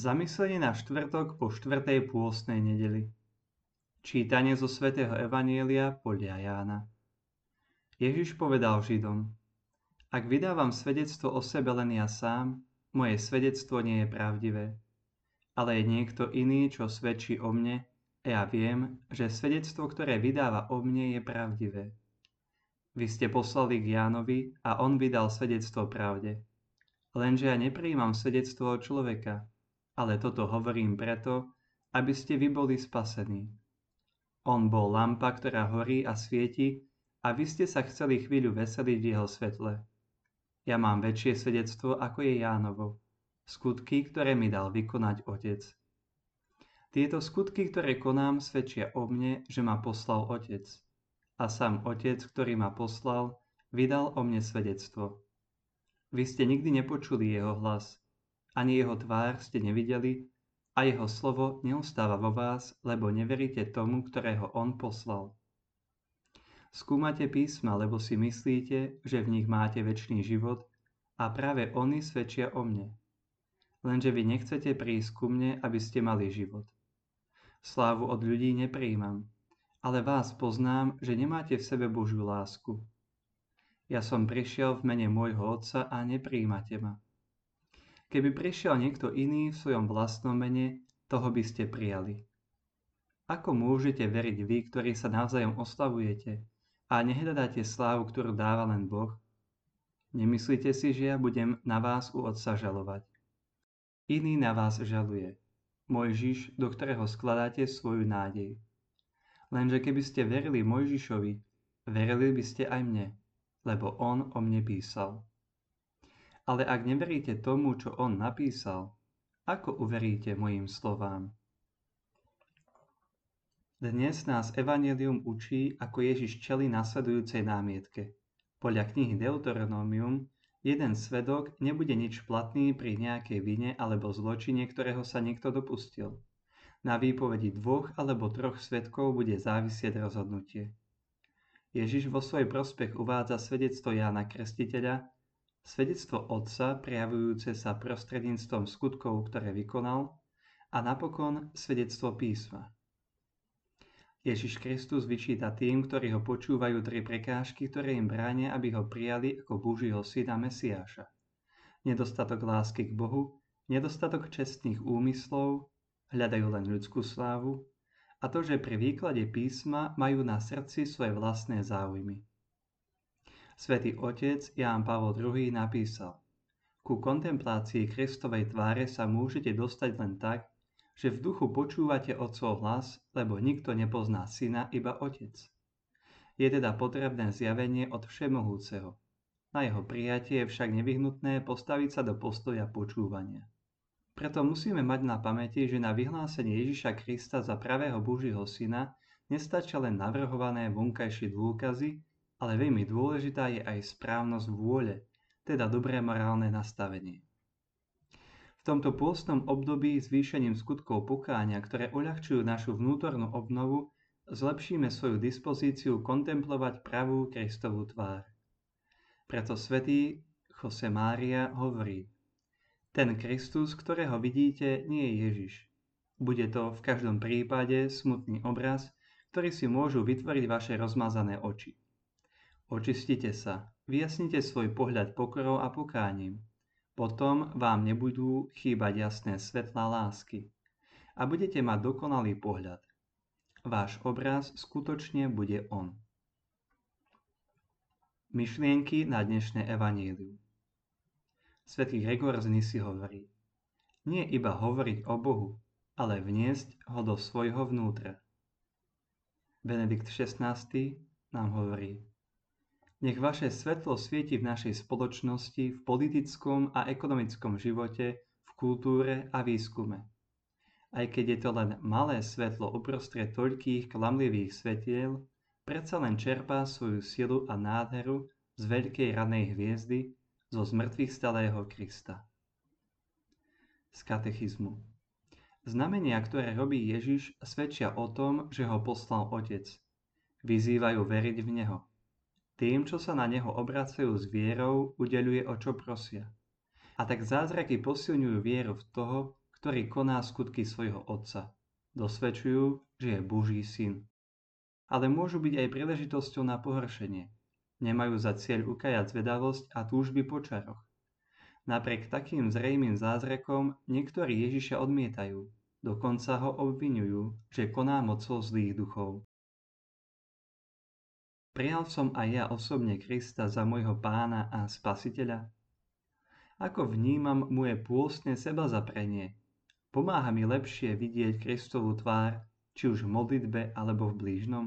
Zamyslenie na štvrtok po štvrtej pôstnej nedeli. Čítanie zo svätého Evanielia podľa Jána. Ježiš povedal Židom, ak vydávam svedectvo o sebe len ja sám, moje svedectvo nie je pravdivé. Ale je niekto iný, čo svedčí o mne, a ja viem, že svedectvo, ktoré vydáva o mne, je pravdivé. Vy ste poslali k Jánovi a on vydal svedectvo pravde. Lenže ja neprijímam svedectvo od človeka, ale toto hovorím preto, aby ste vy boli spasení. On bol lampa, ktorá horí a svieti, a vy ste sa chceli chvíľu veseliť v jeho svetle. Ja mám väčšie svedectvo, ako je Jánovo, skutky, ktoré mi dal vykonať Otec. Tieto skutky, ktoré konám, svedčia o mne, že ma poslal Otec. A sám Otec, ktorý ma poslal, vydal o mne svedectvo. Vy ste nikdy nepočuli jeho hlas, ani jeho tvár ste nevideli a jeho slovo neustáva vo vás, lebo neveríte tomu, ktorého on poslal. Skúmate písma, lebo si myslíte, že v nich máte väčší život a práve oni svedčia o mne. Lenže vy nechcete prísť ku mne, aby ste mali život. Slávu od ľudí nepríjmam, ale vás poznám, že nemáte v sebe Božiu lásku. Ja som prišiel v mene môjho Otca a nepríjmate ma. Keby prišiel niekto iný v svojom vlastnom mene, toho by ste prijali. Ako môžete veriť vy, ktorí sa navzájom oslavujete a nehľadáte slávu, ktorú dáva len Boh? Nemyslíte si, že ja budem na vás u Otca žalovať. Iný na vás žaluje. Mojžiš, do ktorého skladáte svoju nádej. Lenže keby ste verili Mojžišovi, verili by ste aj mne, lebo on o mne písal. Ale ak neveríte tomu, čo on napísal, ako uveríte mojim slovám? Dnes nás Evangelium učí, ako Ježiš čeli nasledujúcej námietke. Podľa knihy Deuteronomium jeden svedok nebude nič platný pri nejakej vine alebo zločine, ktorého sa niekto dopustil. Na výpovedi dvoch alebo troch svedkov bude závisieť rozhodnutie. Ježiš vo svoj prospech uvádza svedectvo Jána Krstiteľa, svedectvo Otca prejavujúce sa prostredníctvom skutkov, ktoré vykonal a napokon svedectvo písma. Ježiš Kristus vyčíta tým, ktorí ho počúvajú tri prekážky, ktoré im bránia, aby ho prijali ako Božího syna Mesiáša. Nedostatok lásky k Bohu, nedostatok čestných úmyslov, hľadajú len ľudskú slávu a to, že pri výklade písma majú na srdci svoje vlastné záujmy. Svetý otec Ján Pavol II napísal Ku kontemplácii Kristovej tváre sa môžete dostať len tak, že v duchu počúvate Otcov hlas, lebo nikto nepozná syna, iba Otec. Je teda potrebné zjavenie od Všemohúceho. Na jeho prijatie je však nevyhnutné postaviť sa do postoja počúvania. Preto musíme mať na pamäti, že na vyhlásenie Ježiša Krista za pravého Božího syna nestačia len navrhované vonkajšie dôkazy, ale veľmi dôležitá je aj správnosť vôle, teda dobré morálne nastavenie. V tomto pôstnom období zvýšením skutkov pokáňa, ktoré uľahčujú našu vnútornú obnovu, zlepšíme svoju dispozíciu kontemplovať pravú Kristovú tvár. Preto svätý Jose Mária hovorí, ten Kristus, ktorého vidíte, nie je Ježiš. Bude to v každom prípade smutný obraz, ktorý si môžu vytvoriť vaše rozmazané oči. Očistite sa, vyjasnite svoj pohľad pokorou a pokáním. Potom vám nebudú chýbať jasné svetlá lásky a budete mať dokonalý pohľad. Váš obraz skutočne bude On. Myšlienky na dnešné evanílium Svetý Gregor z Nisi hovorí, nie iba hovoriť o Bohu, ale vniesť ho do svojho vnútra. Benedikt XVI nám hovorí, nech vaše svetlo svieti v našej spoločnosti, v politickom a ekonomickom živote, v kultúre a výskume. Aj keď je to len malé svetlo uprostred toľkých klamlivých svetiel, predsa len čerpá svoju silu a nádheru z veľkej ranej hviezdy, zo zmrtvých stalého Krista. Z katechizmu. Znamenia, ktoré robí Ježiš, svedčia o tom, že ho poslal Otec. Vyzývajú veriť v Neho. Tým, čo sa na neho obracajú s vierou, udeľuje o čo prosia. A tak zázraky posilňujú vieru v toho, ktorý koná skutky svojho otca. Dosvedčujú, že je Boží syn. Ale môžu byť aj príležitosťou na pohoršenie. Nemajú za cieľ ukajať zvedavosť a túžby po čaroch. Napriek takým zrejmým zázrakom niektorí Ježiša odmietajú, dokonca ho obvinujú, že koná mocou zlých duchov. Prijal som aj ja osobne Krista za môjho pána a spasiteľa? Ako vnímam moje pôstne seba zaprenie? Pomáha mi lepšie vidieť Kristovú tvár, či už v modlitbe alebo v blížnom?